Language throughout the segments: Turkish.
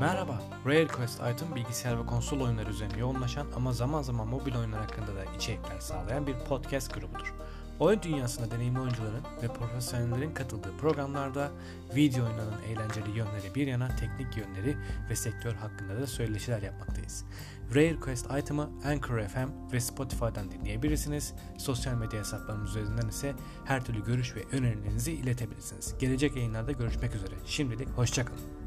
Merhaba, Rare Quest Item bilgisayar ve konsol oyunları üzerine yoğunlaşan ama zaman zaman mobil oyunlar hakkında da içerikler sağlayan bir podcast grubudur. Oyun dünyasında deneyimli oyuncuların ve profesyonellerin katıldığı programlarda video oyunlarının eğlenceli yönleri bir yana teknik yönleri ve sektör hakkında da söyleşiler yapmaktayız. Rare Quest Item'ı Anchor FM ve Spotify'dan dinleyebilirsiniz. Sosyal medya hesaplarımız üzerinden ise her türlü görüş ve önerilerinizi iletebilirsiniz. Gelecek yayınlarda görüşmek üzere. Şimdilik hoşçakalın.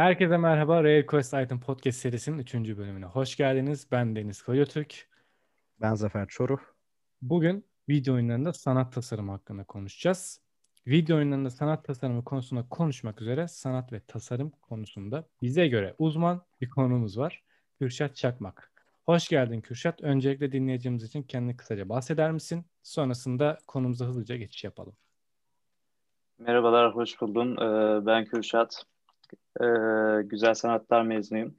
Herkese merhaba. Rare Quest Item Podcast serisinin 3. bölümüne hoş geldiniz. Ben Deniz Koyotürk. Ben Zafer Çoruh. Bugün video oyunlarında sanat tasarımı hakkında konuşacağız. Video oyunlarında sanat tasarımı konusunda konuşmak üzere sanat ve tasarım konusunda bize göre uzman bir konumuz var. Kürşat Çakmak. Hoş geldin Kürşat. Öncelikle dinleyicimiz için kendini kısaca bahseder misin? Sonrasında konumuza hızlıca geçiş yapalım. Merhabalar, hoş buldum. Ee, ben Kürşat. Ee, güzel sanatlar mezunuyum.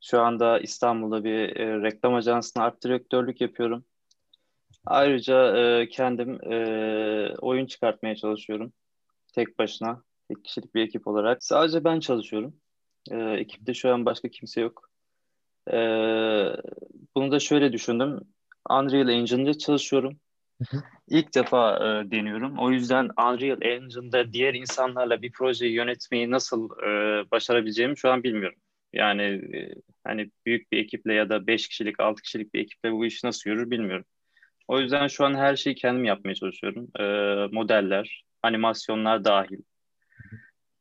Şu anda İstanbul'da bir e, reklam ajansına art direktörlük yapıyorum. Ayrıca e, kendim e, oyun çıkartmaya çalışıyorum. Tek başına, tek kişilik bir ekip olarak. Sadece ben çalışıyorum. Ekipte şu an başka kimse yok. Bunu da şöyle düşündüm. Unreal Engine'de çalışıyorum. İlk defa e, deniyorum. O yüzden Unreal Engine'da diğer insanlarla bir projeyi yönetmeyi nasıl e, başarabileceğimi şu an bilmiyorum. Yani e, hani büyük bir ekiple ya da 5 kişilik, 6 kişilik bir ekiple bu iş nasıl yürür bilmiyorum. O yüzden şu an her şeyi kendim yapmaya çalışıyorum. E, modeller, animasyonlar dahil.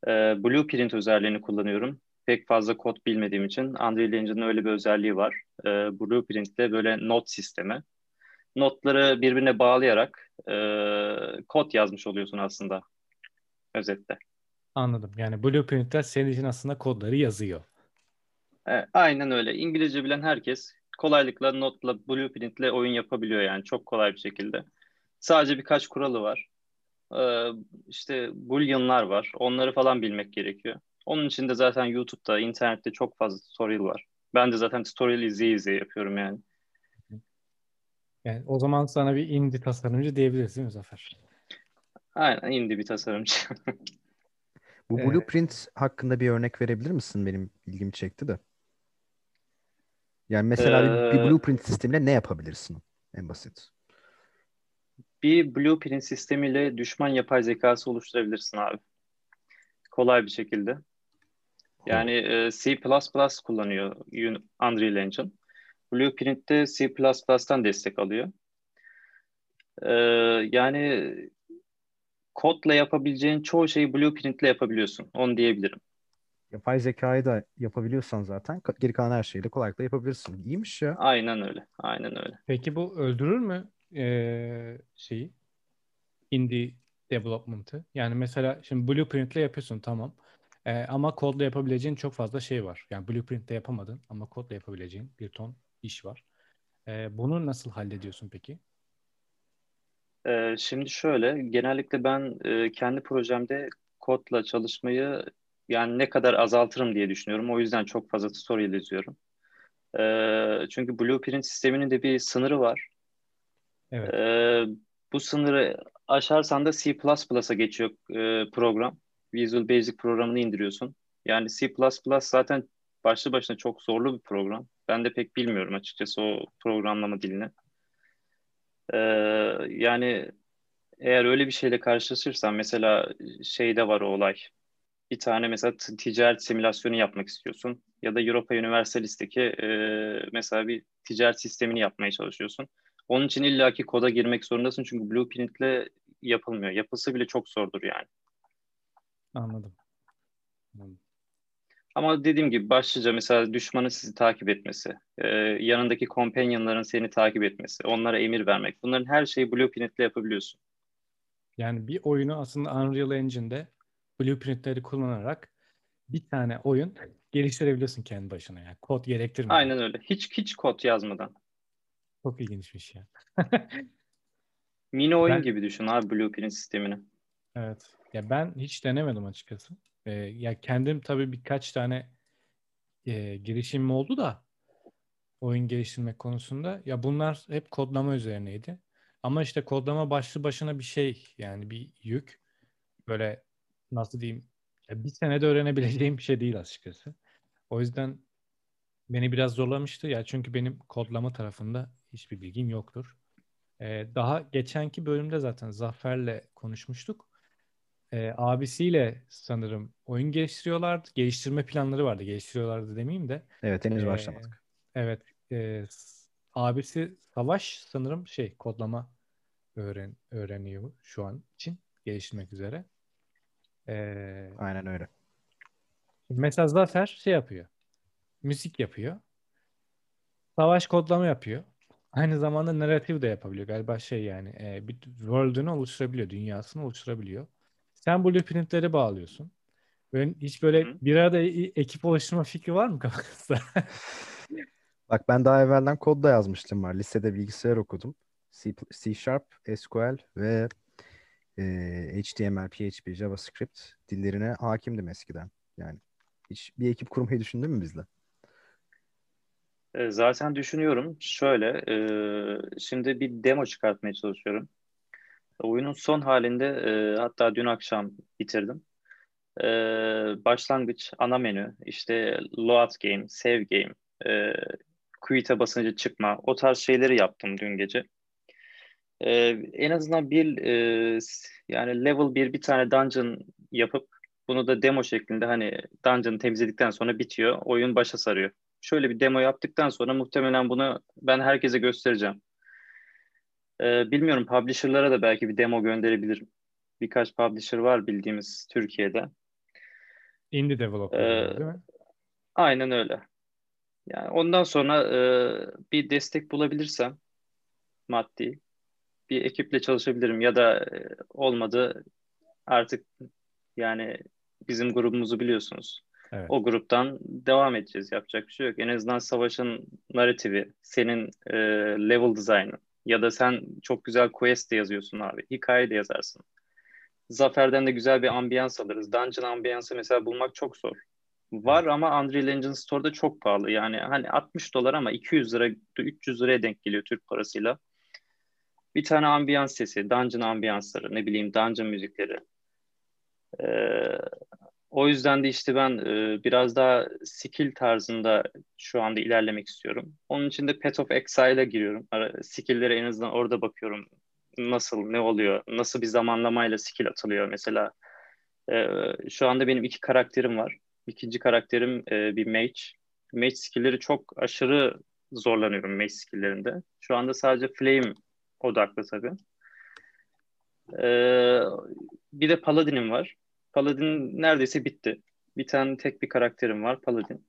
E, Blueprint özelliğini kullanıyorum. Pek fazla kod bilmediğim için Unreal Engine'ın öyle bir özelliği var. E, Blueprint'te böyle not sistemi notları birbirine bağlayarak e, kod yazmış oluyorsun aslında özetle. Anladım. Yani Blueprint'ler senin için aslında kodları yazıyor. E, aynen öyle. İngilizce bilen herkes kolaylıkla notla, Blueprint'le oyun yapabiliyor yani çok kolay bir şekilde. Sadece birkaç kuralı var. E, işte boolean'lar var. Onları falan bilmek gerekiyor. Onun için de zaten YouTube'da, internette çok fazla tutorial var. Ben de zaten tutorial izleye izleye yapıyorum yani. Yani o zaman sana bir indie tasarımcı diyebiliriz değil mi Zafer? Aynen indie bir tasarımcı. Bu ee, blueprint hakkında bir örnek verebilir misin? Benim ilgimi çekti de. Yani mesela ee, bir blueprint sistemiyle ne yapabilirsin en basit? Bir blueprint sistemiyle düşman yapay zekası oluşturabilirsin abi. Kolay bir şekilde. Yani e, C++ kullanıyor Unreal Engine. Blueprint'te C++'tan destek alıyor. Ee, yani kodla yapabileceğin çoğu şeyi Blueprint'le yapabiliyorsun. Onu diyebilirim. Yapay zekayı da yapabiliyorsan zaten geri kalan her şeyi de kolaylıkla yapabilirsin. İyiymiş ya. Aynen öyle. Aynen öyle. Peki bu öldürür mü ee, şeyi? Indie development'ı. Yani mesela şimdi Blueprint'le yapıyorsun tamam. Ee, ama kodla yapabileceğin çok fazla şey var. Yani Blueprint'te yapamadın ama kodla yapabileceğin bir ton iş var. E, bunu nasıl hallediyorsun peki? Ee, şimdi şöyle, genellikle ben e, kendi projemde kodla çalışmayı yani ne kadar azaltırım diye düşünüyorum. O yüzden çok fazla tutorial izliyorum. E, çünkü Blueprint sisteminin de bir sınırı var. Evet. E, bu sınırı aşarsan da C++'a geçiyor e, program. Visual Basic programını indiriyorsun. Yani C++ zaten başlı başına çok zorlu bir program. Ben de pek bilmiyorum açıkçası o programlama dilini. Ee, yani eğer öyle bir şeyle karşılaşırsan mesela şeyde var o olay. Bir tane mesela ticaret simülasyonu yapmak istiyorsun ya da Europa Universalist'teki e, mesela bir ticaret sistemini yapmaya çalışıyorsun. Onun için illaki koda girmek zorundasın çünkü Blueprint'le yapılmıyor. Yapılsa bile çok zordur yani. Anladım. Anladım. Ama dediğim gibi başlıca mesela düşmanın sizi takip etmesi, e, yanındaki companionların seni takip etmesi, onlara emir vermek. Bunların her şeyi Blueprint'le yapabiliyorsun. Yani bir oyunu aslında Unreal Engine'de Blueprint'leri kullanarak bir tane oyun geliştirebiliyorsun kendi başına yani. Kod gerektirmiyor. Aynen öyle. Hiç hiç kod yazmadan. Çok ilginçmiş ya. Mini oyun ben... gibi düşün abi Blueprint sistemini. Evet. Ya ben hiç denemedim açıkçası. E, ya kendim tabii birkaç tane e, girişimim oldu da oyun geliştirmek konusunda. Ya bunlar hep kodlama üzerineydi. Ama işte kodlama başlı başına bir şey yani bir yük. böyle nasıl diyeyim bir senede öğrenebileceğim bir şey değil açıkçası. O yüzden beni biraz zorlamıştı ya çünkü benim kodlama tarafında hiçbir bilgim yoktur. Ee, daha geçenki bölümde zaten Zafer'le konuşmuştuk. Ee, abisiyle sanırım oyun geliştiriyorlardı. Geliştirme planları vardı. Geliştiriyorlardı demeyeyim de. Evet henüz Ee, başlamadık. Evet. E, abisi Savaş sanırım şey kodlama öğren öğreniyor şu an için geliştirmek üzere. Ee, Aynen öyle. mesela Zafer şey yapıyor. Müzik yapıyor. Savaş kodlama yapıyor. Aynı zamanda narratif de yapabiliyor. Galiba şey yani e, bir world'ünü oluşturabiliyor. Dünyasını oluşturabiliyor. Sen bu blueprintleri bağlıyorsun. Böyle, hiç böyle Hı. bir arada e- ekip oluşturma fikri var mı kafanızda? Bak ben daha evvelden kodda yazmıştım var. Lisede bilgisayar okudum. C, C Sharp, SQL ve e, HTML, PHP, JavaScript dillerine hakimdim eskiden. Yani hiç bir ekip kurmayı düşündün mü bizle? E, Zaten düşünüyorum. Şöyle, e, şimdi bir demo çıkartmaya çalışıyorum. Oyunun son halinde e, hatta dün akşam bitirdim. E, başlangıç, ana menü, işte load game, save game, e, quit'e basınca çıkma, o tarz şeyleri yaptım dün gece. E, en azından bir e, yani level bir bir tane dungeon yapıp bunu da demo şeklinde hani dungeon'ı temizledikten sonra bitiyor, oyun başa sarıyor. Şöyle bir demo yaptıktan sonra muhtemelen bunu ben herkese göstereceğim. Ee, bilmiyorum publisher'lara da belki bir demo gönderebilirim. Birkaç publisher var bildiğimiz Türkiye'de. Indie developer Ee, değil mi? Aynen öyle. Yani ondan sonra e, bir destek bulabilirsem maddi bir ekiple çalışabilirim ya da e, olmadı artık yani bizim grubumuzu biliyorsunuz. Evet. O gruptan devam edeceğiz. Yapacak bir şey yok. En azından savaşın narratifi, senin e, level design'ın ya da sen çok güzel quest de yazıyorsun abi. Hikaye de yazarsın. Zafer'den de güzel bir ambiyans alırız. Dungeon ambiyansı mesela bulmak çok zor. Var ama Unreal Engine Store'da çok pahalı. Yani hani 60 dolar ama 200 lira 300 liraya denk geliyor Türk parasıyla. Bir tane ambiyans sesi, dungeon ambiyansları, ne bileyim dungeon müzikleri. Ee, o yüzden de işte ben e, biraz daha skill tarzında şu anda ilerlemek istiyorum. Onun için de Path of Exile'a giriyorum. Skill'lere en azından orada bakıyorum. Nasıl, ne oluyor, nasıl bir zamanlamayla skill atılıyor mesela. Ee, şu anda benim iki karakterim var. İkinci karakterim e, bir mage. Mage skill'leri çok aşırı zorlanıyorum mage skill'lerinde. Şu anda sadece flame odaklı tabii. Ee, bir de Paladin'im var. Paladin neredeyse bitti. Bir tane tek bir karakterim var Paladin.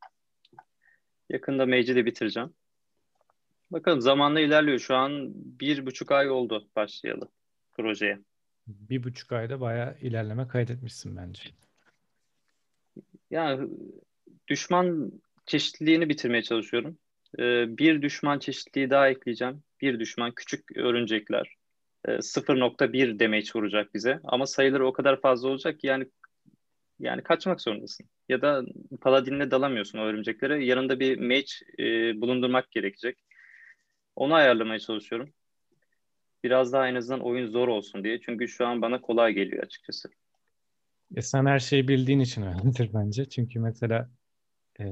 Yakında Mage'i de bitireceğim. Bakalım zamanla ilerliyor. Şu an bir buçuk ay oldu başlayalı projeye. Bir buçuk ayda bayağı ilerleme kaydetmişsin bence. Yani düşman çeşitliliğini bitirmeye çalışıyorum. Ee, bir düşman çeşitliliği daha ekleyeceğim. Bir düşman küçük örümcekler. Ee, 0.1 damage vuracak bize. Ama sayıları o kadar fazla olacak ki yani yani kaçmak zorundasın. Ya da paladinle dalamıyorsun o örümceklere. Yanında bir mage e, bulundurmak gerekecek. Onu ayarlamaya çalışıyorum. Biraz daha en azından oyun zor olsun diye. Çünkü şu an bana kolay geliyor açıkçası. E sen her şeyi bildiğin için öyledir bence. Çünkü mesela e,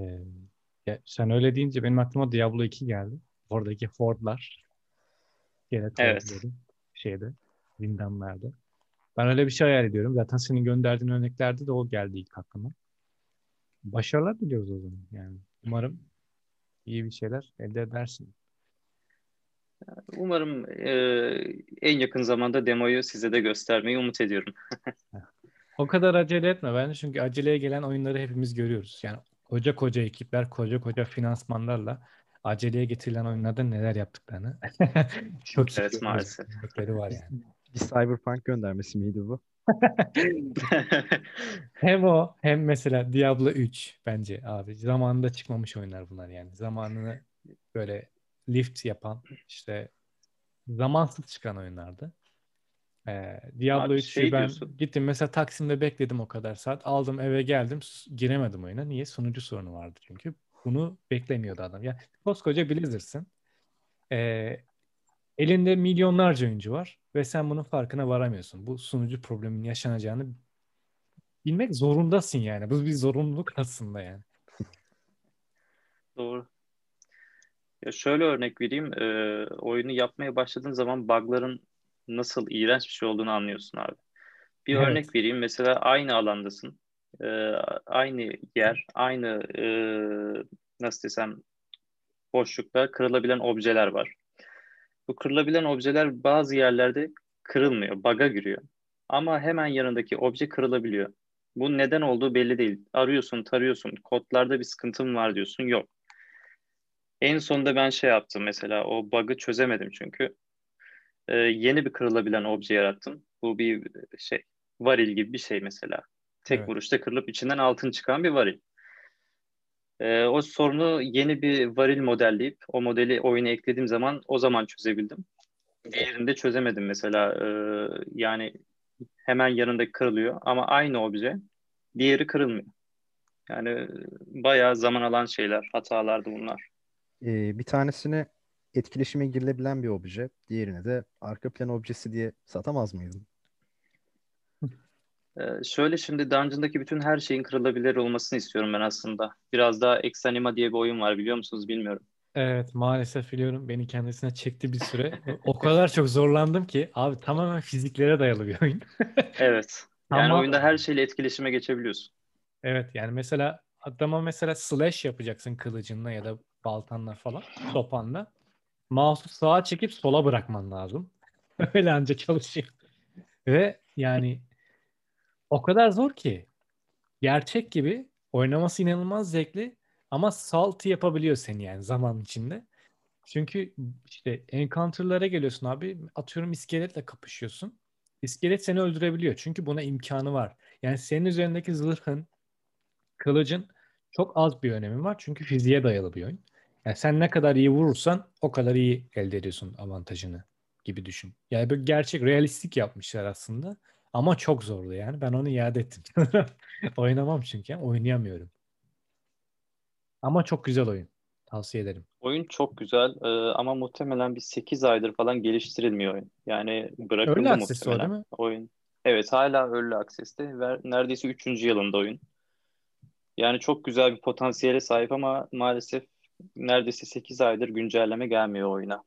ya sen öyle deyince benim aklıma Diablo 2 geldi. Oradaki Ford'lar. Evet. Şeyde, zindanlarda. Ben öyle bir şey hayal ediyorum. Zaten senin gönderdiğin örneklerde de o geldi ilk aklıma. Başarılar diliyoruz o zaman. Yani umarım iyi bir şeyler elde edersin. Umarım e, en yakın zamanda demoyu size de göstermeyi umut ediyorum. O kadar acele etme bence çünkü aceleye gelen oyunları hepimiz görüyoruz. Yani koca koca ekipler, koca koca finansmanlarla aceleye getirilen oyunlarda neler yaptıklarını çok Evet, maalesef. Var yani. Bir Cyberpunk göndermesi miydi bu? Hem o hem mesela Diablo 3 bence abi. Zamanında çıkmamış oyunlar bunlar yani. Zamanını böyle lift yapan işte zamansız çıkan oyunlardı. Ee, Diablo Abi 3'ü şey ben diyorsun. gittim mesela Taksim'de bekledim o kadar saat. Aldım eve geldim giremedim oyuna. Niye? Sunucu sorunu vardı çünkü. Bunu beklemiyordu adam. Ya koskoca Blizzard'sın. Ee, elinde milyonlarca oyuncu var ve sen bunun farkına varamıyorsun. Bu sunucu probleminin yaşanacağını bilmek zorundasın yani. Bu bir zorunluluk aslında yani. Doğru. Ya şöyle örnek vereyim. E, oyunu yapmaya başladığın zaman bug'ların nasıl iğrenç bir şey olduğunu anlıyorsun abi. Bir Evet. örnek vereyim. Mesela aynı alandasın. E, aynı yer, aynı e, nasıl desem boşlukta kırılabilen objeler var. Bu kırılabilen objeler bazı yerlerde kırılmıyor, bug'a giriyor. Ama hemen yanındaki obje kırılabiliyor. Bu neden olduğu belli değil. Arıyorsun, tarıyorsun, kodlarda bir sıkıntım var diyorsun, yok. En sonunda ben şey yaptım mesela, o bug'ı çözemedim çünkü. Ee, yeni bir kırılabilen obje yarattım. Bu bir şey, varil gibi bir şey mesela. Tek Evet. vuruşta kırılıp içinden altın çıkan bir varil. Ee, o sorunu yeni bir varil modelleyip o modeli oyuna eklediğim zaman o zaman çözebildim. Diğerinde çözemedim mesela. Ee, yani hemen yanındaki kırılıyor ama aynı obje diğeri kırılmıyor. Yani bayağı zaman alan şeyler, hatalardı bunlar. Ee, bir tanesine etkileşime girilebilen bir obje, diğerine de arka plan objesi diye satamaz mıydın? Ee, şöyle şimdi Dungeon'daki bütün her şeyin kırılabilir olmasını istiyorum ben aslında. Biraz daha Exanima diye bir oyun var biliyor musunuz bilmiyorum. Evet maalesef biliyorum beni kendisine çekti bir süre. O kadar çok zorlandım ki abi tamamen fiziklere dayalı bir oyun. Evet. Yani Ama- oyunda her şeyle etkileşime geçebiliyorsun. Evet yani mesela adama mesela slash yapacaksın kılıcınla ya da baltanla falan sopanla. Mouse'u sağa çekip sola bırakman lazım. Öyle anca çalışıyor. Ve yani o kadar zor ki gerçek gibi oynaması inanılmaz zevkli ama salty yapabiliyor seni yani zaman içinde. Çünkü işte encounter'lara geliyorsun abi atıyorum iskeletle kapışıyorsun. İskelet seni öldürebiliyor çünkü buna imkanı var. Yani senin üzerindeki zırhın, kılıcın çok az bir önemi var çünkü fiziğe dayalı bir oyun. Yani sen ne kadar iyi vurursan o kadar iyi elde ediyorsun avantajını gibi düşün. Yani böyle gerçek, realistik yapmışlar aslında. Ama çok zordu yani. Ben onu iade ettim. Oynamam çünkü. Oynayamıyorum. Ama çok güzel oyun. Tavsiye ederim. Oyun çok güzel e, ama muhtemelen bir 8 aydır falan geliştirilmiyor oyun. Yani bırakıldı o muhtemelen değil mi? oyun. Evet hala Early Access'te neredeyse 3. yılında oyun. Yani çok güzel bir potansiyele sahip ama maalesef neredeyse 8 aydır güncelleme gelmiyor oyuna.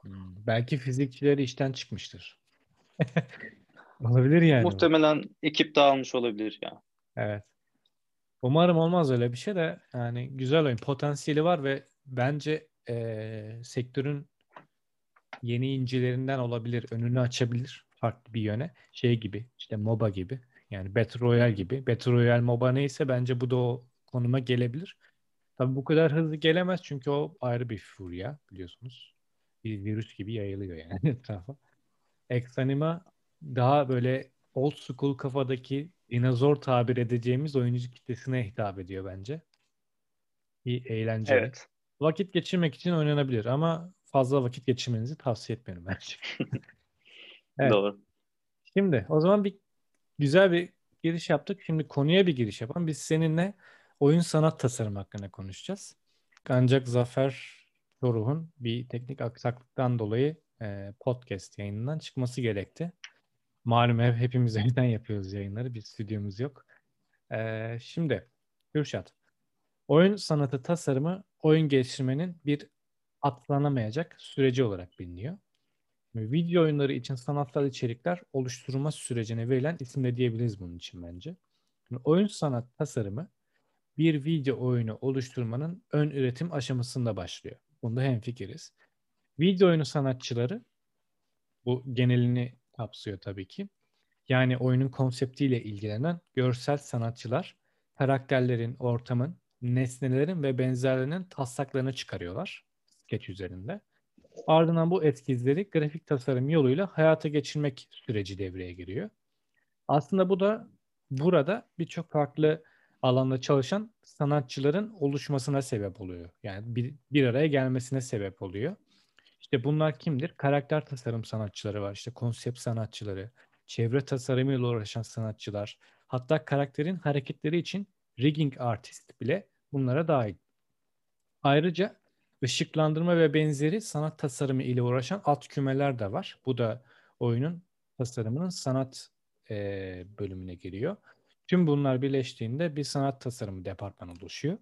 Hmm, Belki fizikçileri işten çıkmıştır. Olabilir yani. Muhtemelen ekip dağılmış olabilir ya. Evet. Umarım olmaz öyle bir şey de yani güzel oyun. Potansiyeli var ve bence eee, sektörün yeni incilerinden olabilir. Önünü açabilir farklı bir yöne. Şey gibi işte MOBA gibi. Yani Battle Royale gibi. Battle Royale MOBA neyse bence bu da o konuma gelebilir. Tabii bu kadar hızlı gelemez çünkü o ayrı bir furya biliyorsunuz. Bir virüs gibi yayılıyor yani etrafa. Exanima daha böyle old school kafadaki dinozor tabir edeceğimiz oyuncu kitlesine hitap ediyor bence. Bir eğlenceli. Evet. Vakit geçirmek için oynanabilir ama fazla vakit geçirmenizi tavsiye etmiyorum bence. Evet. Doğru. Şimdi o zaman bir güzel bir giriş yaptık. Şimdi konuya bir giriş yapalım. Biz seninle oyun sanat tasarımı hakkında konuşacağız. Ancak Zafer Çoruh'un bir teknik aksaklıktan dolayı e, podcast yayınından çıkması gerekti. Malum hep, hepimiz evden yapıyoruz yayınları. Bir stüdyomuz yok. E, şimdi Kürşat, oyun sanatı tasarımı oyun geliştirmenin bir atlanamayacak süreci olarak biliniyor. Video oyunları için sanatsal içerikler oluşturma sürecine verilen isim de diyebiliriz bunun için bence. Şimdi oyun sanat tasarımı bir video oyunu oluşturmanın ön üretim aşamasında başlıyor. Bunda hemfikiriz. Video oyunu sanatçıları bu genelini kapsıyor tabii ki. Yani oyunun konseptiyle ilgilenen görsel sanatçılar karakterlerin, ortamın, nesnelerin ve benzerlerinin taslaklarını çıkarıyorlar sketch üzerinde. Ardından bu eskizleri grafik tasarım yoluyla hayata geçirmek süreci devreye giriyor. Aslında bu da burada birçok farklı alanda çalışan sanatçıların oluşmasına sebep oluyor. Yani bir, bir araya gelmesine sebep oluyor. İşte bunlar kimdir? Karakter tasarım sanatçıları var. İşte konsept sanatçıları, çevre tasarımıyla uğraşan sanatçılar, hatta karakterin hareketleri için rigging artist bile bunlara dahil. Ayrıca ışıklandırma ve benzeri sanat tasarımı ile uğraşan alt kümeler de var. Bu da oyunun tasarımının sanat e, bölümüne giriyor. Tüm bunlar birleştiğinde bir sanat tasarımı departmanı oluşuyor.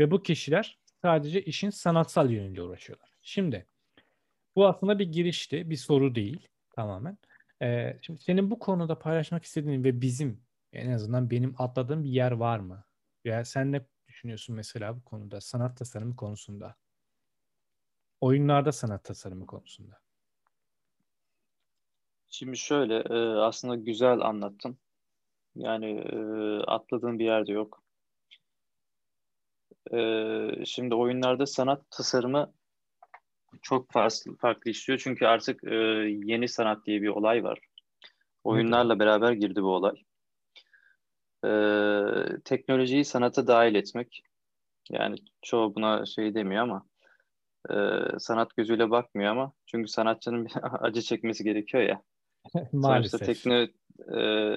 Ve bu kişiler sadece işin sanatsal yönüyle uğraşıyorlar. Şimdi bu aslında bir girişti, bir soru değil tamamen. Ee, şimdi senin bu konuda paylaşmak istediğin ve bizim en azından benim atladığım bir yer var mı? Ya sen ne düşünüyorsun mesela bu konuda, sanat tasarımı konusunda? Oyunlarda sanat tasarımı konusunda. Şimdi şöyle e, aslında güzel anlattın. Yani e, atladığın bir yerde yok. E, şimdi oyunlarda sanat tasarımı çok farklı, farklı işliyor. Çünkü artık e, yeni sanat diye bir olay var. Oyunlarla beraber girdi bu olay. E, teknolojiyi sanata dahil etmek. Yani çoğu buna şey demiyor ama e, sanat gözüyle bakmıyor ama çünkü sanatçının bir acı çekmesi gerekiyor ya. Maalesef. Sonuçta, tekno, e,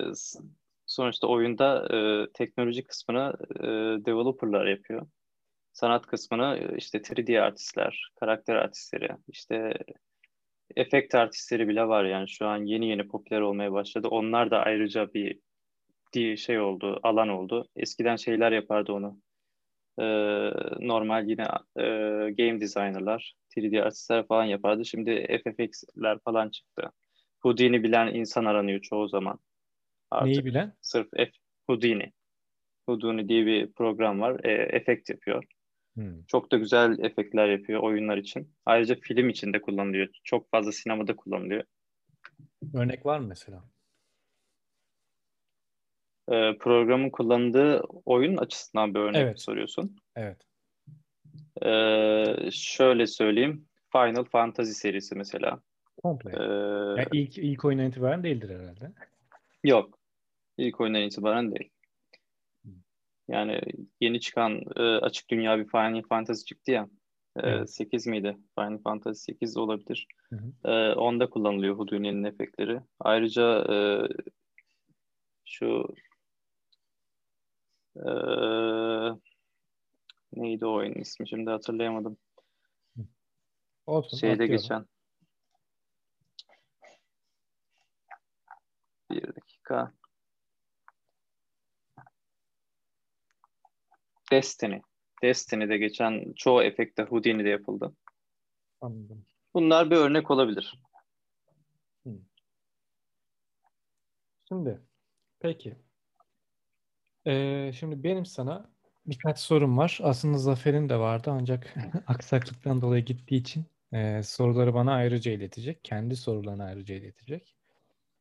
sonuçta oyunda e, teknoloji kısmını e, developerlar yapıyor. Sanat kısmını işte 3D artistler, karakter artistleri, işte efekt artistleri bile var yani şu an yeni yeni popüler olmaya başladı. Onlar da ayrıca bir, bir şey oldu, alan oldu. Eskiden şeyler yapardı onu. Ee, normal yine e, game designerlar, 3D artistler falan yapardı. Şimdi FFX'ler falan çıktı. Houdini bilen insan aranıyor çoğu zaman. Artık. Neyi bilen? Sırf F, Houdini. Houdini diye bir program var. E, efekt yapıyor. Hmm. Çok da güzel efektler yapıyor oyunlar için. Ayrıca film için de kullanılıyor. Çok fazla sinemada kullanılıyor. Örnek var mı mesela? Ee, programın kullandığı oyun açısından bir örnek evet. soruyorsun. Evet. Ee, şöyle söyleyeyim. Final Fantasy serisi mesela. Komple. Ee, yani ilk, ilk oyundan itibaren değildir herhalde. Yok. İlk oyundan itibaren değil. Yani yeni çıkan e, açık dünya bir Final Fantasy çıktı ya. E, evet. 8 miydi? Final Fantasy 8 olabilir. Hı hı. E, onda kullanılıyor Houdini'nin efektleri. Ayrıca e, şu e, neydi o oyunun ismi? Şimdi hatırlayamadım. Olsun, Şeyde atlıyorum. geçen bir dakika. Destiny. Destiny'de geçen çoğu efekte Houdini'de yapıldı. Anladım. Bunlar bir örnek olabilir. Şimdi peki. Ee, şimdi benim sana birkaç sorum var. Aslında Zafer'in de vardı ancak aksaklıktan dolayı gittiği için e, soruları bana ayrıca iletecek. Kendi sorularını ayrıca iletecek.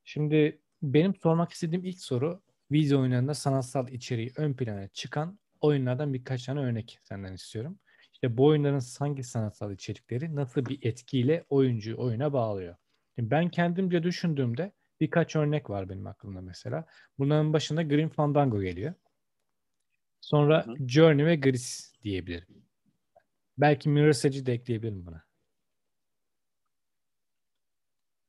Şimdi benim sormak istediğim ilk soru video oyunlarında sanatsal içeriği ön plana çıkan oyunlardan birkaç tane örnek senden istiyorum. İşte bu oyunların hangi sanatsal içerikleri nasıl bir etkiyle oyuncuyu oyuna bağlıyor? ben kendimce düşündüğümde birkaç örnek var benim aklımda mesela. Bunların başında Grim Fandango geliyor. Sonra hı. Journey ve Gris diyebilirim. Belki Mirror's Edge'i de ekleyebilirim buna.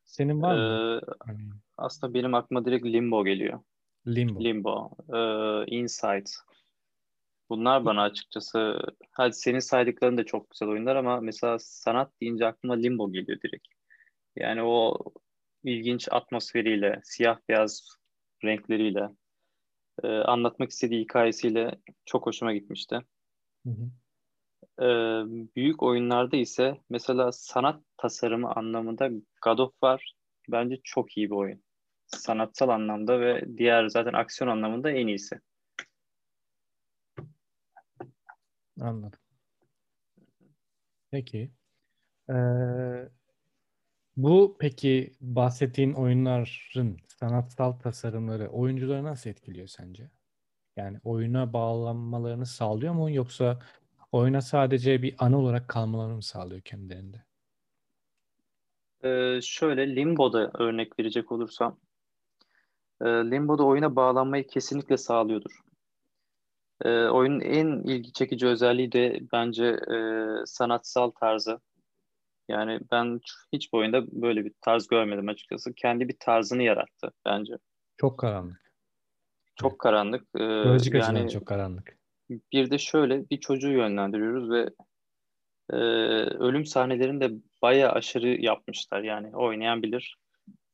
Senin var mı? Ee, aslında benim aklıma direkt Limbo geliyor. Limbo. Limbo. Ee, Insight. Bunlar bana açıkçası hadi senin saydıkların da çok güzel oyunlar ama mesela sanat deyince aklıma Limbo geliyor direkt. Yani o ilginç atmosferiyle, siyah beyaz renkleriyle, e, anlatmak istediği hikayesiyle çok hoşuma gitmişti. Hı hı. E, büyük oyunlarda ise mesela sanat tasarımı anlamında God of War bence çok iyi bir oyun. Sanatsal anlamda ve diğer zaten aksiyon anlamında en iyisi. Anladım. Peki. Ee, bu peki bahsettiğin oyunların sanatsal tasarımları oyuncuları nasıl etkiliyor sence? Yani oyuna bağlanmalarını sağlıyor mu yoksa oyuna sadece bir ana olarak kalmalarını mı sağlıyor kendilerinde? Ee, şöyle Limbo'da örnek verecek olursam e, Limbo'da oyuna bağlanmayı kesinlikle sağlıyordur. E, oyunun en ilgi çekici özelliği de bence e, sanatsal tarzı. Yani ben hiç bu oyunda böyle bir tarz görmedim açıkçası. Kendi bir tarzını yarattı bence. Çok karanlık. Çok karanlık. Ee, yani, çok karanlık. Bir de şöyle bir çocuğu yönlendiriyoruz ve e, ölüm sahnelerini de bayağı aşırı yapmışlar. Yani oynayan bilir.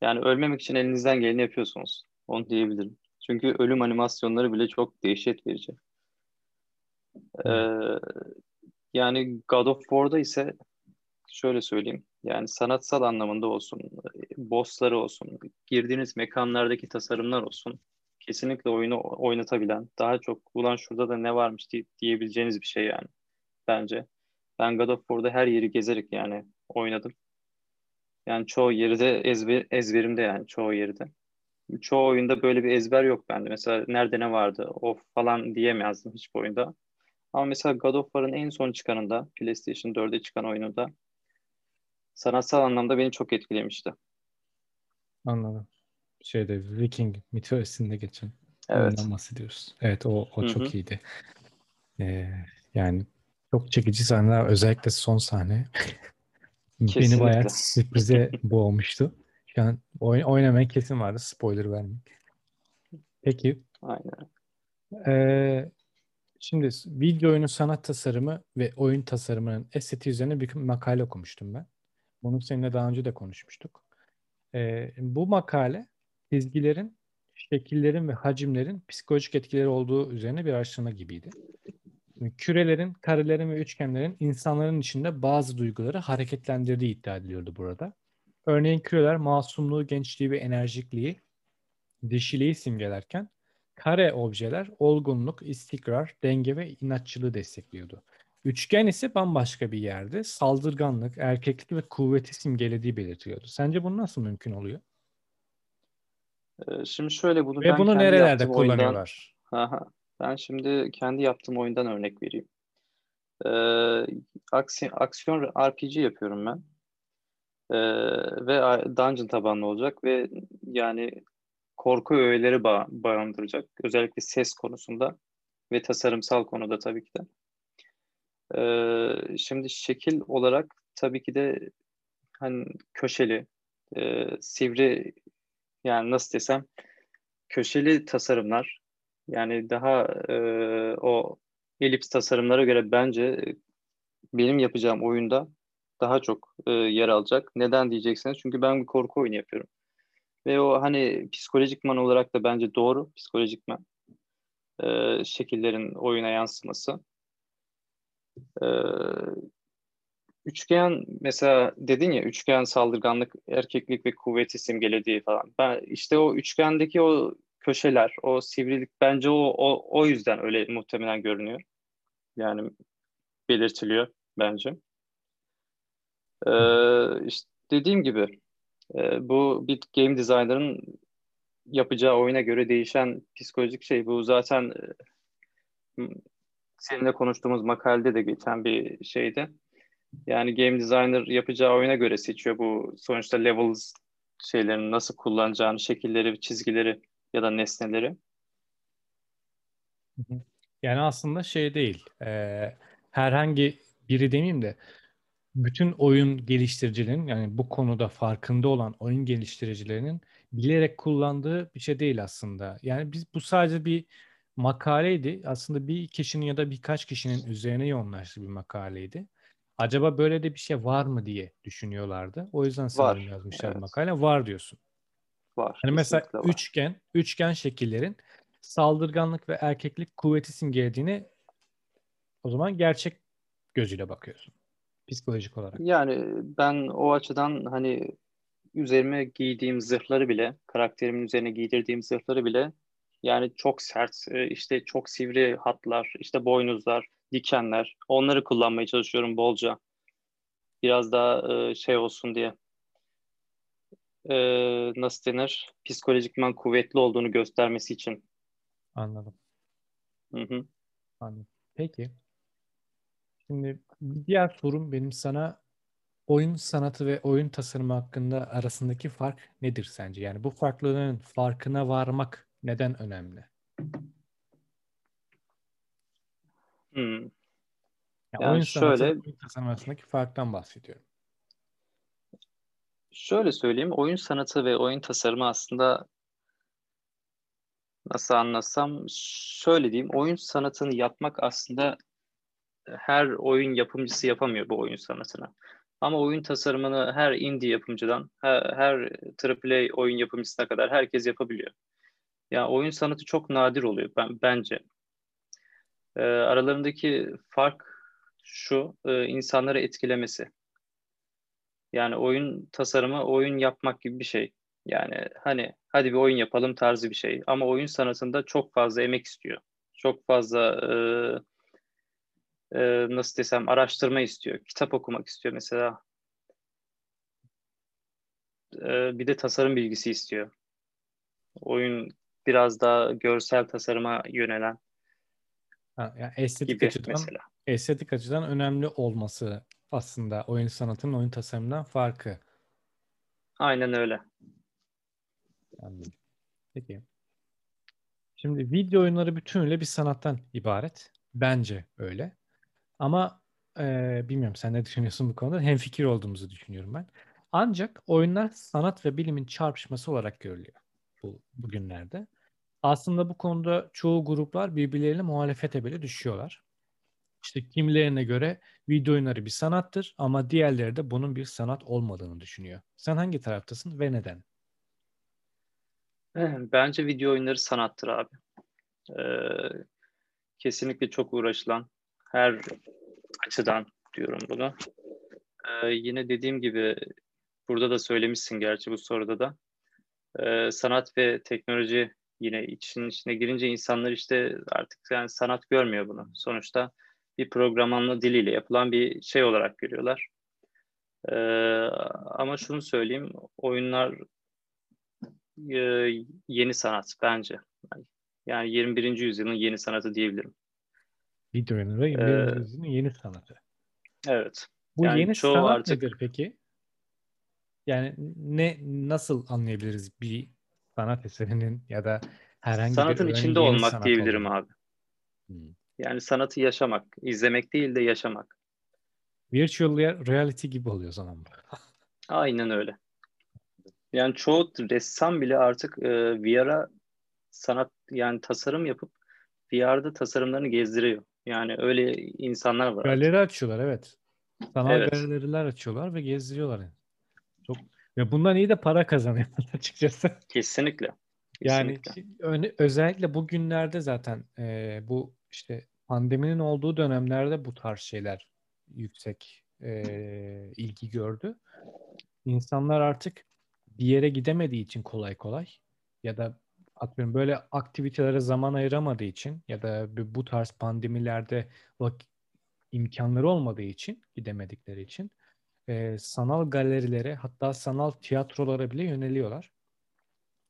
Yani ölmemek için elinizden geleni yapıyorsunuz. Onu diyebilirim. Çünkü ölüm animasyonları bile çok dehşet verici. Ee, yani God of War'da ise şöyle söyleyeyim. Yani sanatsal anlamında olsun, bossları olsun, girdiğiniz mekanlardaki tasarımlar olsun. Kesinlikle oyunu oynatabilen, daha çok ulan şurada da ne varmış diye, diyebileceğiniz bir şey yani bence. Ben God of War'da her yeri gezerek yani oynadım. Yani çoğu yeri de ezber, ezberimde yani çoğu yeri de. Çoğu oyunda böyle bir ezber yok bende. Mesela nerede ne vardı of falan diyemezdim hiçbir oyunda. Ama mesela God of War'ın en son çıkanında, PlayStation 4'e çıkan oyununda sanatsal anlamda beni çok etkilemişti. Anladım. Şeyde Viking mitolojisinde geçen Evet. oyundan bahsediyoruz. Evet o, o Hı çok iyiydi. Ee, yani çok çekici sahneler özellikle son sahne beni bayağı sürprize boğmuştu. An oyn oynamayan kesin vardı. Spoiler vermeyeyim. Peki Aynen. ee, şimdi video oyunu sanat tasarımı ve oyun tasarımının estetiği üzerine bir makale okumuştum ben. Bunu seninle daha önce de konuşmuştuk. Ee, bu makale çizgilerin, şekillerin ve hacimlerin psikolojik etkileri olduğu üzerine bir araştırma gibiydi. Şimdi Kürelerin, karelerin ve üçgenlerin insanların içinde bazı duyguları hareketlendirdiği iddia ediliyordu burada. Örneğin küreler masumluğu, gençliği ve enerjikliği, dişiliği simgelerken kare objeler olgunluk, istikrar, denge ve inatçılığı destekliyordu. Üçgen ise bambaşka bir yerde saldırganlık, erkeklik ve kuvveti simgelediği belirtiliyordu. Sence bu nasıl mümkün oluyor? Ee, Şimdi şöyle bunu Ve ben bunu kendi nerelerde oyundan kullanıyorlar? Aha. Ben şimdi kendi yaptığım oyundan örnek vereyim. Ee, aksiyon, aksiyon RPG yapıyorum ben. Ee, ve dungeon tabanlı olacak ve yani korku öğeleri ba- barındıracak. Özellikle ses konusunda ve tasarımsal konuda tabii ki de. Ee, şimdi şekil olarak tabii ki de hani köşeli, e, sivri yani nasıl desem köşeli tasarımlar yani daha e, o elips tasarımlara göre bence benim yapacağım oyunda daha çok e, yer alacak. Neden diyeceksiniz? Çünkü ben bir korku oyunu yapıyorum. Ve o hani psikolojikman olarak da bence doğru. Psikolojikman e, şekillerin oyuna yansıması. E, üçgen mesela dedin ya üçgen saldırganlık, erkeklik ve kuvveti simgelediği falan. Ben işte o üçgendeki o köşeler, o sivrilik bence o o, o yüzden öyle muhtemelen görünüyor. Yani belirtiliyor bence. Ee, işte dediğim gibi e, bu bir game designer'ın yapacağı oyuna göre değişen psikolojik şey. Bu zaten e, seninle konuştuğumuz makalede de geçen bir şeydi. Yani game designer yapacağı oyuna göre seçiyor bu sonuçta levels şeylerini nasıl kullanacağını, şekilleri, çizgileri ya da nesneleri. Yani aslında şey değil. e, herhangi biri demeyeyim de bütün oyun geliştiricilerin yani bu konuda farkında olan oyun geliştiricilerinin bilerek kullandığı bir şey değil aslında. Yani biz bu sadece bir makaleydi. Aslında bir kişinin ya da birkaç kişinin üzerine yoğunlaştığı bir makaleydi. Acaba böyle de bir şey var mı diye düşünüyorlardı. O yüzden sanırım yazmışlar Evet. makale. Var diyorsun. Var. Hani mesela var. üçgen, üçgen şekillerin saldırganlık ve erkeklik kuvveti simgelediğini o zaman gerçek gözüyle bakıyorsun. Psikolojik olarak. Yani ben o açıdan hani üzerime giydiğim zırhları bile, karakterimin üzerine giydirdiğim zırhları bile yani çok sert, e, işte çok sivri hatlar, işte boynuzlar, dikenler onları kullanmaya çalışıyorum bolca. Biraz daha e, şey olsun diye. E, nasıl denir? Psikolojikman kuvvetli olduğunu göstermesi için. Anladım. Hı hı. Anladım. Peki. Şimdi bir diğer sorum benim sana oyun sanatı ve oyun tasarımı hakkında arasındaki fark nedir sence? Yani bu farklılığın farkına varmak neden önemli? Hmm. Yani Yani oyun sanatı ve şöyle oyun tasarımı arasındaki farktan bahsediyorum. şöyle söyleyeyim. Oyun sanatı ve oyun tasarımı aslında nasıl anlatsam şöyle diyeyim. Oyun sanatını yapmak aslında her oyun yapımcısı yapamıyor bu oyun sanatını. Ama oyun tasarımını her indie yapımcıdan, her, her AAA oyun yapımcısına kadar herkes yapabiliyor. Ya oyun sanatı çok nadir oluyor ben bence. E, aralarındaki fark şu, e, insanları etkilemesi. Yani oyun tasarımı oyun yapmak gibi bir şey. Yani hani hadi bir oyun yapalım tarzı bir şey. Ama oyun sanatında çok fazla emek istiyor. Çok fazla e, e, nasıl desem araştırma istiyor. Kitap okumak istiyor mesela. E, bir de tasarım bilgisi istiyor. Oyun biraz daha görsel tasarıma yönelen Ha, yani estetik gibi açıdan mesela. estetik açıdan önemli olması aslında oyun sanatının oyun tasarımından farkı. Aynen öyle. Anladım. Peki. Şimdi video oyunları bütünüyle bir sanattan ibaret. Bence öyle. Ama e, bilmiyorum sen ne düşünüyorsun bu konuda? Hemfikir olduğumuzu düşünüyorum ben. Ancak oyunlar sanat ve bilimin çarpışması olarak görülüyor bu bugünlerde. Aslında bu konuda çoğu gruplar birbirleriyle muhalefete bile düşüyorlar. İşte kimilerine göre video oyunları bir sanattır ama diğerleri de bunun bir sanat olmadığını düşünüyor. Sen hangi taraftasın ve neden? Bence video oyunları sanattır abi. Ee, kesinlikle çok uğraşılan her açıdan diyorum bunu. Ee, yine dediğim gibi burada da söylemişsin gerçi bu soruda da. Ee, sanat ve teknoloji yine için içine girince insanlar işte artık yani sanat görmüyor bunu. Sonuçta bir programlama diliyle yapılan bir şey olarak görüyorlar. Ee, ama şunu söyleyeyim, oyunlar e, yeni sanat bence. Yani 21. yüzyılın yeni sanatı diyebilirim. Video oyunları 21. Ee, yeni sanatı. Evet. Bu Yani yeni sanat artık- nedir peki? Yani ne nasıl anlayabiliriz bir sanat eserinin ya da herhangi bir Sanatın öğenin içinde olmak sanat diyebilirim olduğunu? abi. Hmm. Yani sanatı yaşamak, izlemek değil de yaşamak. Virtual reality gibi oluyor zaman bu. Aynen öyle. Yani çoğu ressam bile artık e, VR'a sanat yani tasarım yapıp VR'da tasarımlarını gezdiriyor. Yani öyle insanlar var. Galeri açıyorlar evet. Sanal Evet. galeriler açıyorlar ve gezdiriyorlar. yani. Çok ve bundan iyi de para kazanıyorlar açıkçası. Kesinlikle. Yani Kesinlikle. öne- özellikle bugünlerde zaten e, bu işte pandeminin olduğu dönemlerde bu tarz şeyler yüksek e, ilgi gördü. İnsanlar artık bir yere gidemediği için kolay kolay ya da atıyorum böyle aktivitelere zaman ayıramadığı için ya da bu- tarz pandemilerde vak- imkanları olmadığı için gidemedikleri için e, sanal galerilere hatta sanal tiyatrolara bile yöneliyorlar.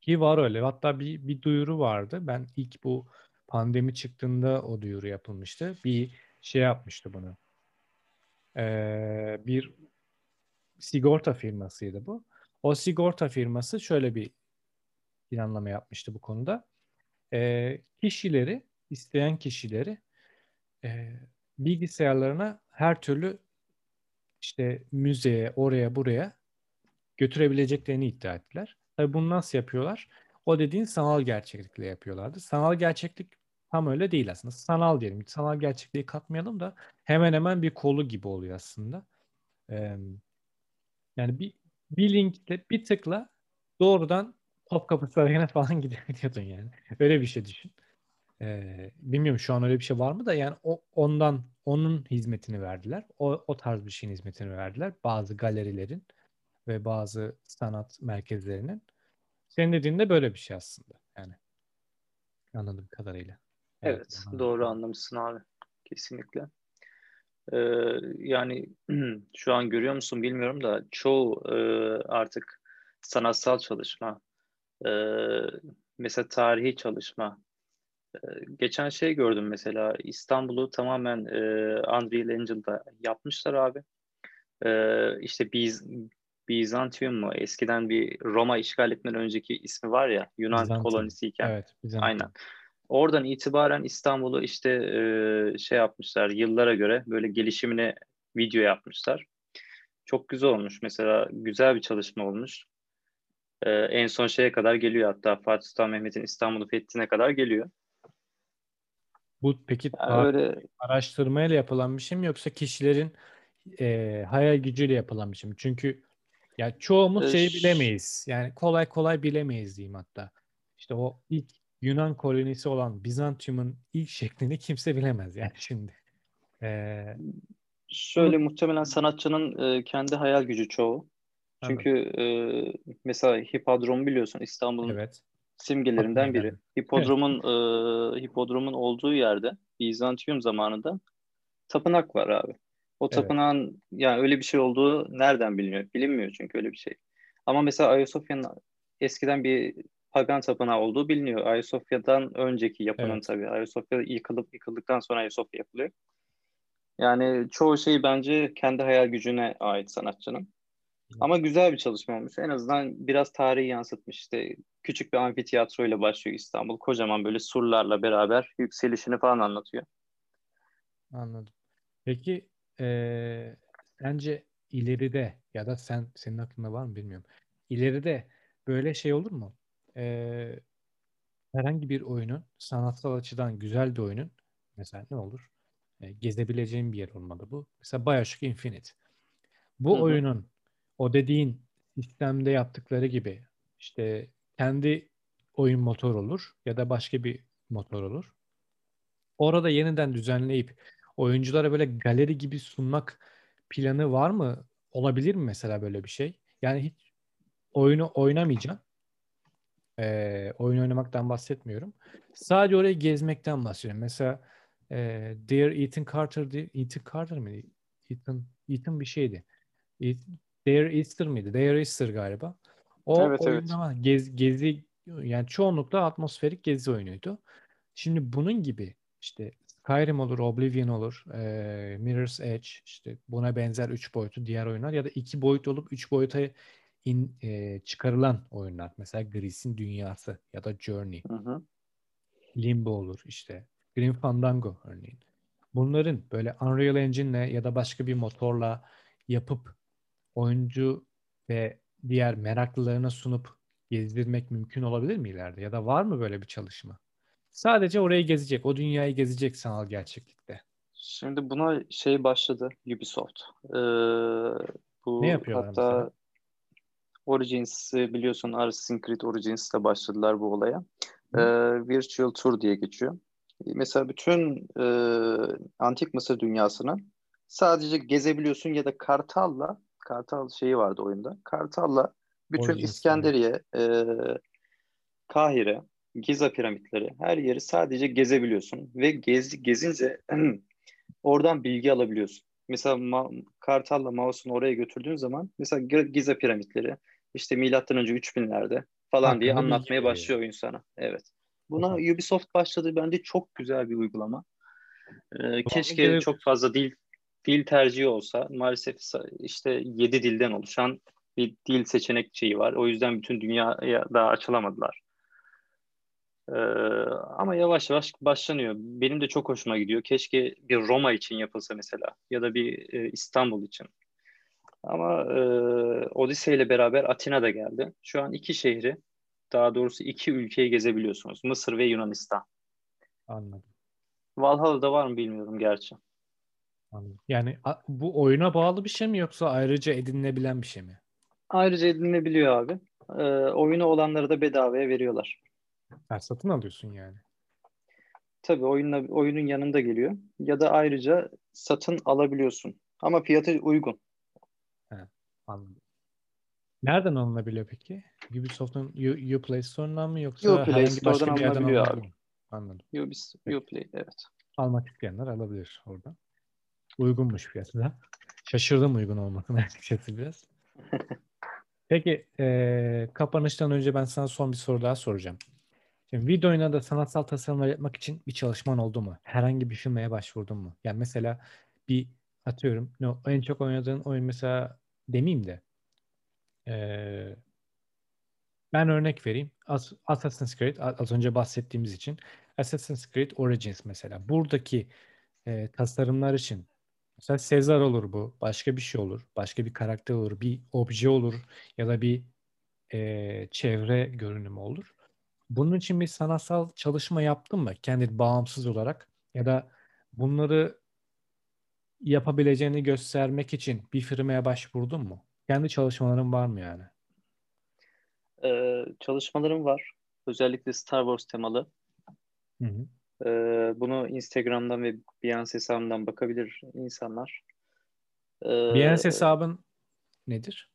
Ki var öyle. Hatta bir, bir duyuru vardı. Ben ilk bu pandemi çıktığında o duyuru yapılmıştı. Bir şey yapmıştı bunu. Ee, bir sigorta firmasıydı bu. O sigorta firması şöyle bir planlama yapmıştı bu konuda. Ee, kişileri, isteyen kişileri e, bilgisayarlarına her türlü işte müzeye, oraya, buraya götürebileceklerini iddia ettiler. Tabii bunu nasıl yapıyorlar? O dediğin sanal gerçeklikle yapıyorlardı. Sanal gerçeklik tam öyle değil aslında. Sanal diyelim. Sanal gerçekliği katmayalım da hemen hemen bir kolu gibi oluyor aslında. Ee, yani bir, bir linkle bir tıkla doğrudan Topkapı Sarayı'na falan gidebiliyordun yani. Öyle bir şey düşün. Ee, bilmiyorum şu an öyle bir şey var mı da yani o, ondan onun hizmetini verdiler. O, o tarz bir şeyin hizmetini verdiler. Bazı galerilerin ve bazı sanat merkezlerinin. Senin dediğin de böyle bir şey aslında. Yani anladığım kadarıyla. Evet, anladım. doğru anlamışsın abi. Kesinlikle. Ee, yani şu an görüyor musun bilmiyorum da çoğu e, artık sanatsal çalışma, mesela tarihi çalışma. E, geçen şey gördüm mesela İstanbul'u tamamen e, Unreal Engine'da yapmışlar abi. E, işte Biz, Bizantium mu? Eskiden bir Roma işgal etmeden önceki ismi var ya Yunan Bizantium. kolonisiyken. Evet. Bizantium. Aynen. Oradan itibaren İstanbul'u işte e, şey yapmışlar yıllara göre böyle gelişimine video yapmışlar. Çok güzel olmuş. Mesela güzel bir çalışma olmuş. E, en son şeye kadar geliyor hatta Fatih Sultan Mehmet'in İstanbul'u fethine kadar geliyor. Bu peki Yani öyle araştırmayla yapılan bir şey mi yoksa kişilerin e, hayal gücüyle yapılan bir şey mi? Çünkü ya çoğumuz E, şeyi bilemeyiz. Yani kolay kolay bilemeyiz diyeyim hatta. İşte o ilk Yunan kolonisi olan Bizantium'un ilk şeklini kimse bilemez yani şimdi. Ee, Şöyle muhtemelen sanatçının e, kendi hayal gücü çoğu. Çünkü e, mesela hipodrom biliyorsun İstanbul'un evet. simgelerinden biri. Hipodromun e, hipodromun olduğu yerde Bizantium zamanında tapınak var abi. O Evet. tapınağın yani öyle bir şey olduğu nereden biliniyor? Bilinmiyor çünkü öyle bir şey. Ama mesela Ayasofya'nın eskiden bir pagan tapınağı olduğu biliniyor. Ayasofya'dan önceki yapının Evet. tabii. Ayasofya yıkılıp yıkıldıktan sonra Ayasofya yapılıyor. Yani çoğu şey bence kendi hayal gücüne ait sanatçının. Ama güzel bir çalışma olmuş. En azından biraz tarihi yansıtmış. İşte küçük bir amfiteyatro ile başlıyor İstanbul. Kocaman böyle surlarla beraber yükselişini falan anlatıyor. Anladım. Peki eee, sence ileride ya da sen senin aklında var mı bilmiyorum. İleride böyle şey olur mu? Eee, herhangi bir oyunun sanatsal açıdan güzel bir oyunun mesela ne olur? E, gezebileceğin bir yer olmalı bu. Mesela BioShock Infinite. Bu Hı hı. oyunun o dediğin sistemde yaptıkları gibi işte kendi oyun motor olur ya da başka bir motor olur. Orada yeniden düzenleyip oyunculara böyle galeri gibi sunmak planı var mı? Olabilir mi mesela böyle bir şey? Yani hiç oyunu oynamayacaksın. Ee, oyun oynamaktan bahsetmiyorum. Sadece orayı gezmekten bahsediyorum. Mesela e, Dear Ethan Carter Ethan Carter mıydı? Ethan, Ethan bir şeydi. Dear Easter mıydı? Dear Easter galiba. O Evet, evet. oyunda. Gez, gezi yani çoğunlukla atmosferik gezi oyunuydu. Şimdi bunun gibi işte Skyrim olur, Oblivion olur, e, Mirror's Edge işte buna benzer 3 boyutlu diğer oyunlar ya da 2 boyut olup 3 boyuta in, e, çıkarılan oyunlar. Mesela Gris'in Dünyası ya da Journey, Hı hı. Limbo olur işte. Grim Fandango örneğin. Bunların böyle Unreal Engine'le ya da başka bir motorla yapıp oyuncu ve diğer meraklılarına sunup gezdirmek mümkün olabilir mi ileride? Ya da var mı böyle bir çalışma? Sadece orayı gezecek, o dünyayı gezecek sanal gerçeklikte. Şimdi buna şey başladı Ubisoft. Ee, bu Ne yapıyorlar hatta mesela? Origins'i biliyorsun Assassin's Creed Origins'le başladılar bu olaya. Ee, Virtual Tour diye geçiyor. Mesela bütün e, antik Mısır dünyasını sadece gezebiliyorsun ya da Kartal'la Kartal şeyi vardı oyunda. Kartal'la bütün İskenderiye, e, Kahire, Giza piramitleri her yeri sadece gezebiliyorsun ve gez, gezince oradan bilgi alabiliyorsun. Mesela ma- Kartal'la mouse'unu oraya götürdüğün zaman mesela Giza piramitleri işte milattan önce 3000'lerde falan diye Hakkında anlatmaya başlıyor oyun sana. Evet. Buna Aha. Ubisoft başladı. Bence çok güzel bir uygulama. Ee, keşke çok fazla dil dil tercihi olsa. Maalesef işte 7 dilden oluşan bir dil seçenek şeyi var. O yüzden bütün dünyaya daha açılamadılar. Ee, ama yavaş yavaş başlanıyor. Benim de çok hoşuma gidiyor. Keşke bir Roma için yapılsa mesela ya da bir e, İstanbul için. Ama e, Odise ile beraber Atina da geldi. Şu an iki şehri, daha doğrusu iki ülkeyi gezebiliyorsunuz. Mısır ve Yunanistan. Anladım. Valhalla'da var mı bilmiyorum gerçi. Yani bu oyuna bağlı bir şey mi yoksa ayrıca edinilebilen bir şey mi? Ayrıca edinilebiliyor abi. Ee, oyunu olanları da bedavaya veriyorlar. Ha, satın alıyorsun yani. Tabii oyunla, oyunun yanında geliyor. Ya da ayrıca satın alabiliyorsun. Ama fiyatı uygun. Anladım. Nereden alınabiliyor peki? Ubisoft'un U- Uplay Store'dan mı yoksa Uplay herhangi başka bir yerden alınabiliyor mu? Anladım. Ubis, Peki. Uplay, evet. Almak isteyenler alabilir oradan. Uygunmuş fiyatı da. Şaşırdım uygun olmasına açıkçası biraz. Peki eee, kapanıştan önce ben sana son bir soru daha soracağım. Şimdi video oyununa da sanatsal tasarımlar yapmak için bir çalışman oldu mu? Herhangi bir firmaya başvurdun mu? Yani mesela bir atıyorum no, en çok oynadığın oyun mesela demeyeyim de eee, ben örnek vereyim. As- Assassin's Creed az önce bahsettiğimiz için Assassin's Creed Origins mesela. Buradaki e, tasarımlar için mesela Sezar olur bu. Başka bir şey olur. Başka bir karakter olur. Bir obje olur. Ya da bir e, çevre görünümü olur. Bunun için bir sanatsal çalışma yaptın mı? Kendi bağımsız olarak ya da bunları yapabileceğini göstermek için bir firmaya başvurdun mu? Kendi çalışmaların var mı yani? Ee, çalışmalarım var. Özellikle Star Wars temalı. Hı hı. Ee, bunu Instagram'dan ve Behance hesabından bakabilir insanlar. Ee, Behance hesabın nedir?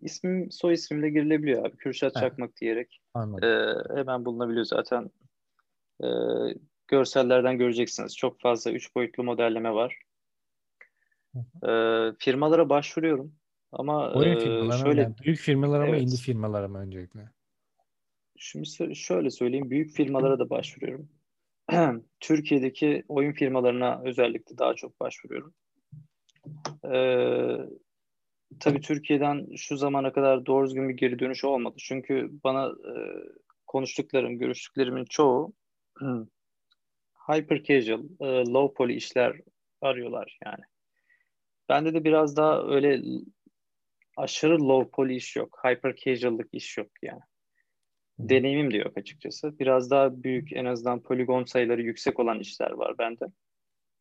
İsmim, soy ismimle girilebiliyor abi. Kürşat Ha. Çakmak diyerek. Anladım. Ee, hemen bulunabiliyor zaten. Ee, görsellerden göreceksiniz. Çok fazla üç boyutlu modelleme var. Ee, firmalara başvuruyorum. Ama Oyun e, firmaları mı? şöyle Yani büyük firmalara mı Evet. indie firmalara mı öncelikle? Şimdi şöyle söyleyeyim, büyük firmalara da başvuruyorum. Türkiye'deki oyun firmalarına özellikle daha çok başvuruyorum. Ee, tabii Türkiye'den şu zamana kadar doğru düzgün bir geri dönüş olmadı. Çünkü bana e, konuştuklarım, görüştüklerimin çoğu hyper casual, e, low poly işler arıyorlar yani. Bende de biraz daha öyle aşırı low poly iş yok. Hyper casual'lık iş yok yani. Deneyimim de yok açıkçası. Biraz daha büyük en azından poligon sayıları yüksek olan işler var bende.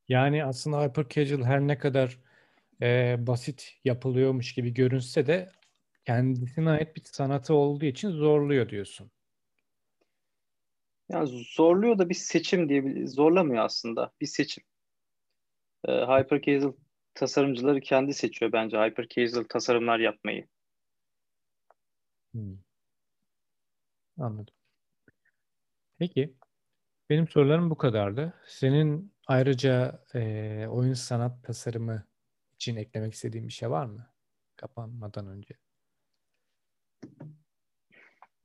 Yani aslında hyper casual her ne kadar e, basit yapılıyormuş gibi görünse de kendisine ait bir sanatı olduğu için zorluyor diyorsun. Yani zorluyor da bir seçim diye bir- zorlamıyor aslında. Bir seçim. Ee, hyper casual tasarımcıları kendi seçiyor bence hyper casual tasarımlar yapmayı. Hmm. Anladım. Peki, benim sorularım bu kadardı. Senin ayrıca e, oyun sanat tasarımı için eklemek istediğin bir şey var mı? Kapanmadan önce.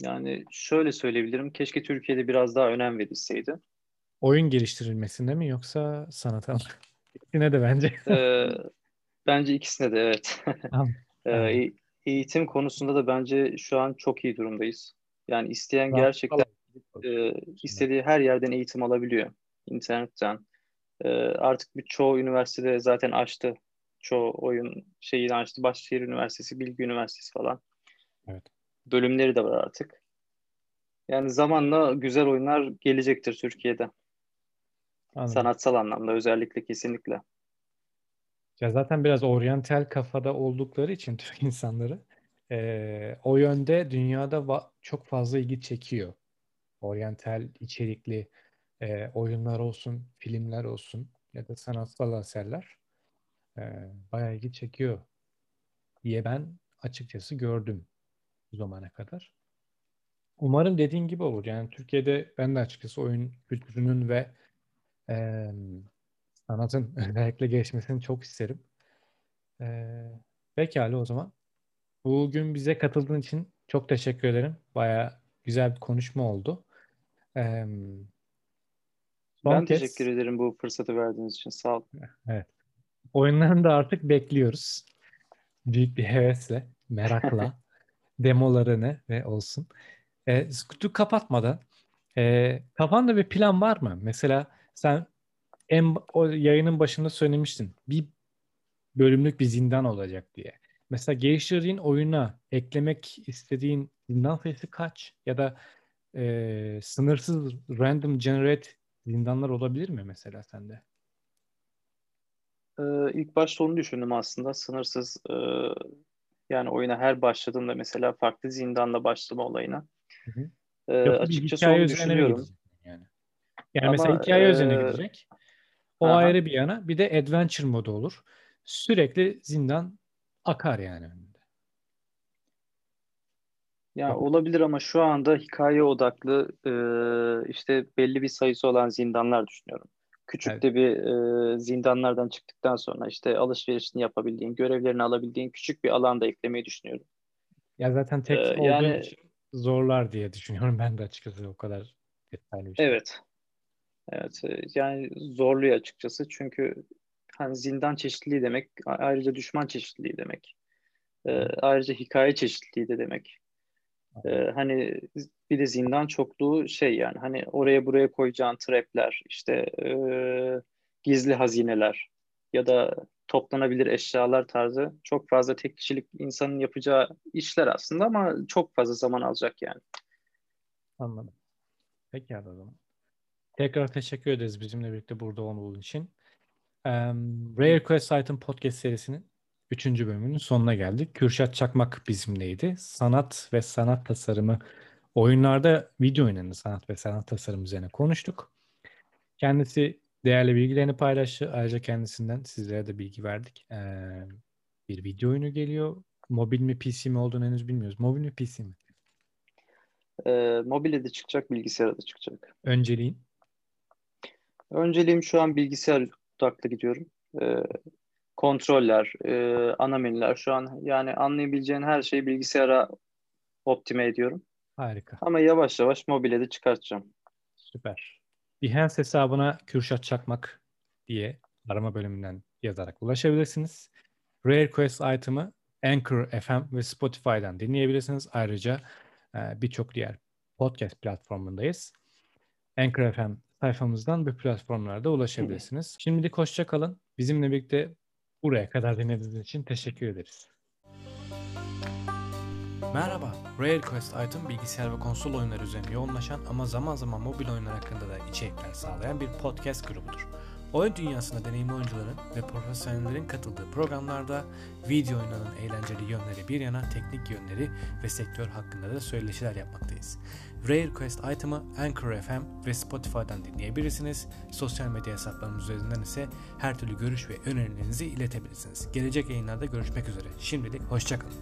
Yani şöyle söyleyebilirim. Keşke Türkiye'de biraz daha önem verilseydi. Oyun geliştirilmesinde mi yoksa sanata mı? İkisine de bence. Ee, bence ikisine de evet. Tamam. Ee, eğitim konusunda da bence şu an çok iyi durumdayız. Yani isteyen gerçekten e, istediği her yerden eğitim alabiliyor. İnternetten. E, artık birçoğu üniversitede zaten açtı. Çoğu oyun şeyini açtı. Başşehir Üniversitesi, Bilgi Üniversitesi falan. Evet. Bölümleri de var artık. Yani zamanla güzel oyunlar gelecektir Türkiye'de. Anladım. Sanatsal anlamda özellikle kesinlikle. Ya zaten biraz oryantal kafada oldukları için Türk insanları eee, o yönde dünyada va- çok fazla ilgi çekiyor. Oryantal içerikli eee, oyunlar olsun, filmler olsun ya da sanatsal eserler eee bayağı ilgi çekiyor diye ben açıkçası gördüm bu zamana kadar. Umarım dediğin gibi olur. Yani Türkiye'de ben de açıkçası oyun kültürünün ve eee, sanatın özellikle gelişmesini çok isterim. Ee, pekala o zaman. Bugün bize katıldığın için çok teşekkür ederim. Baya güzel bir konuşma oldu. Ee, son Ben kez teşekkür ederim bu fırsatı verdiğiniz için. Sağ olun. evet, oyunlarını da artık bekliyoruz. Büyük bir hevesle, merakla demolarını ve olsun. Ee, kutu kapatmadan e, kafanda bir plan var mı? Mesela sen en o yayının başında söylemiştin. Bir bölümlük bir zindan olacak diye. Mesela geliştirdiğin oyuna eklemek istediğin zindan sayısı kaç? Ya da e, sınırsız random generate zindanlar olabilir mi mesela sende? Ee, ilk başta onu düşündüm aslında. Sınırsız e, yani oyuna her başladığımda mesela farklı zindanla başlama olayına. Hı hı. Ee, Yoksa bir açıkçası onu üzerine düşünüyorum. yani? Yani Ama, mesela hikaye üzerine e, gidecek. O aha. ayrı bir yana. Bir de adventure modu olur. Sürekli zindan akar yani. önünde. Ya olabilir ama şu anda hikaye odaklı e, işte belli bir sayısı olan zindanlar düşünüyorum. Küçük Evet. de bir e, zindanlardan çıktıktan sonra işte alışverişini yapabildiğin, görevlerini alabildiğin küçük bir alan da eklemeyi düşünüyorum. Ya zaten tek Ee, olduğun yani- için zorlar diye düşünüyorum ben de açıkçası o kadar detaylı bir şey. Evet. Evet, e, yani zorluyor açıkçası çünkü hani zindan çeşitliliği demek ayrıca düşman çeşitliliği demek. E, ayrıca hikaye çeşitliliği de demek. E, hani bir de zindan çokluğu şey yani hani oraya buraya koyacağın trapler işte e, gizli hazineler ya da toplanabilir eşyalar tarzı çok fazla tek kişilik insanın yapacağı işler aslında ama çok fazla zaman alacak yani. Anladım. Peki o zaman. Tekrar teşekkür ederiz bizimle birlikte burada olduğun için. Em, Rare Quest Item Podcast serisinin 3. bölümünün sonuna geldik. Kürşat Çakmak bizimleydi. Sanat ve sanat tasarımı oyunlarda video oyunlarında sanat ve sanat tasarım üzerine konuştuk. Kendisi değerli bilgilerini paylaştı. Ayrıca kendisinden sizlere de bilgi verdik. Ee, bir video oyunu geliyor. Mobil mi PC mi olduğunu henüz bilmiyoruz. Mobil mi PC mi? Ee, mobile de çıkacak, bilgisayara da çıkacak. Önceliğin? Önceliğim şu an bilgisayar odaklı gidiyorum. Ee, kontroller, e, ana menüler şu an yani anlayabileceğin her şeyi bilgisayara optime ediyorum. Harika. Ama yavaş yavaş mobile de çıkartacağım. Süper. Behance hesabına Kürşat Çakmak diye arama bölümünden yazarak ulaşabilirsiniz. Rare Quest item'ı Anchor FM ve Spotify'dan dinleyebilirsiniz. Ayrıca e, birçok diğer podcast platformundayız. Anchor FM sayfamızdan bu platformlarda ulaşabilirsiniz. Şimdilik hoşça kalın. Bizimle birlikte buraya kadar dinlediğiniz için teşekkür ederiz. Merhaba, Rare Quest Item bilgisayar ve konsol oyunları üzerine yoğunlaşan ama zaman zaman mobil oyunlar hakkında da içerikler sağlayan bir podcast grubudur. Oyun dünyasında deneyimli oyuncuların ve profesyonellerin katıldığı programlarda video oyunlarının eğlenceli yönleri bir yana teknik yönleri ve sektör hakkında da söyleşiler yapmaktayız. Rare Quest Item'ı Anchor FM ve Spotify'dan dinleyebilirsiniz. Sosyal medya hesaplarımız üzerinden ise her türlü görüş ve önerilerinizi iletebilirsiniz. Gelecek yayınlarda görüşmek üzere. Şimdilik hoşçakalın.